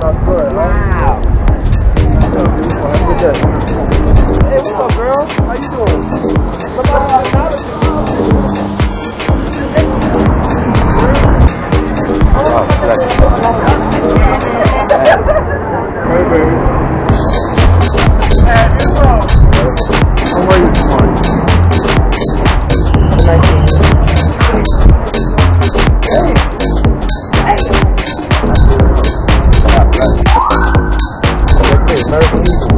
Sounds Thank you.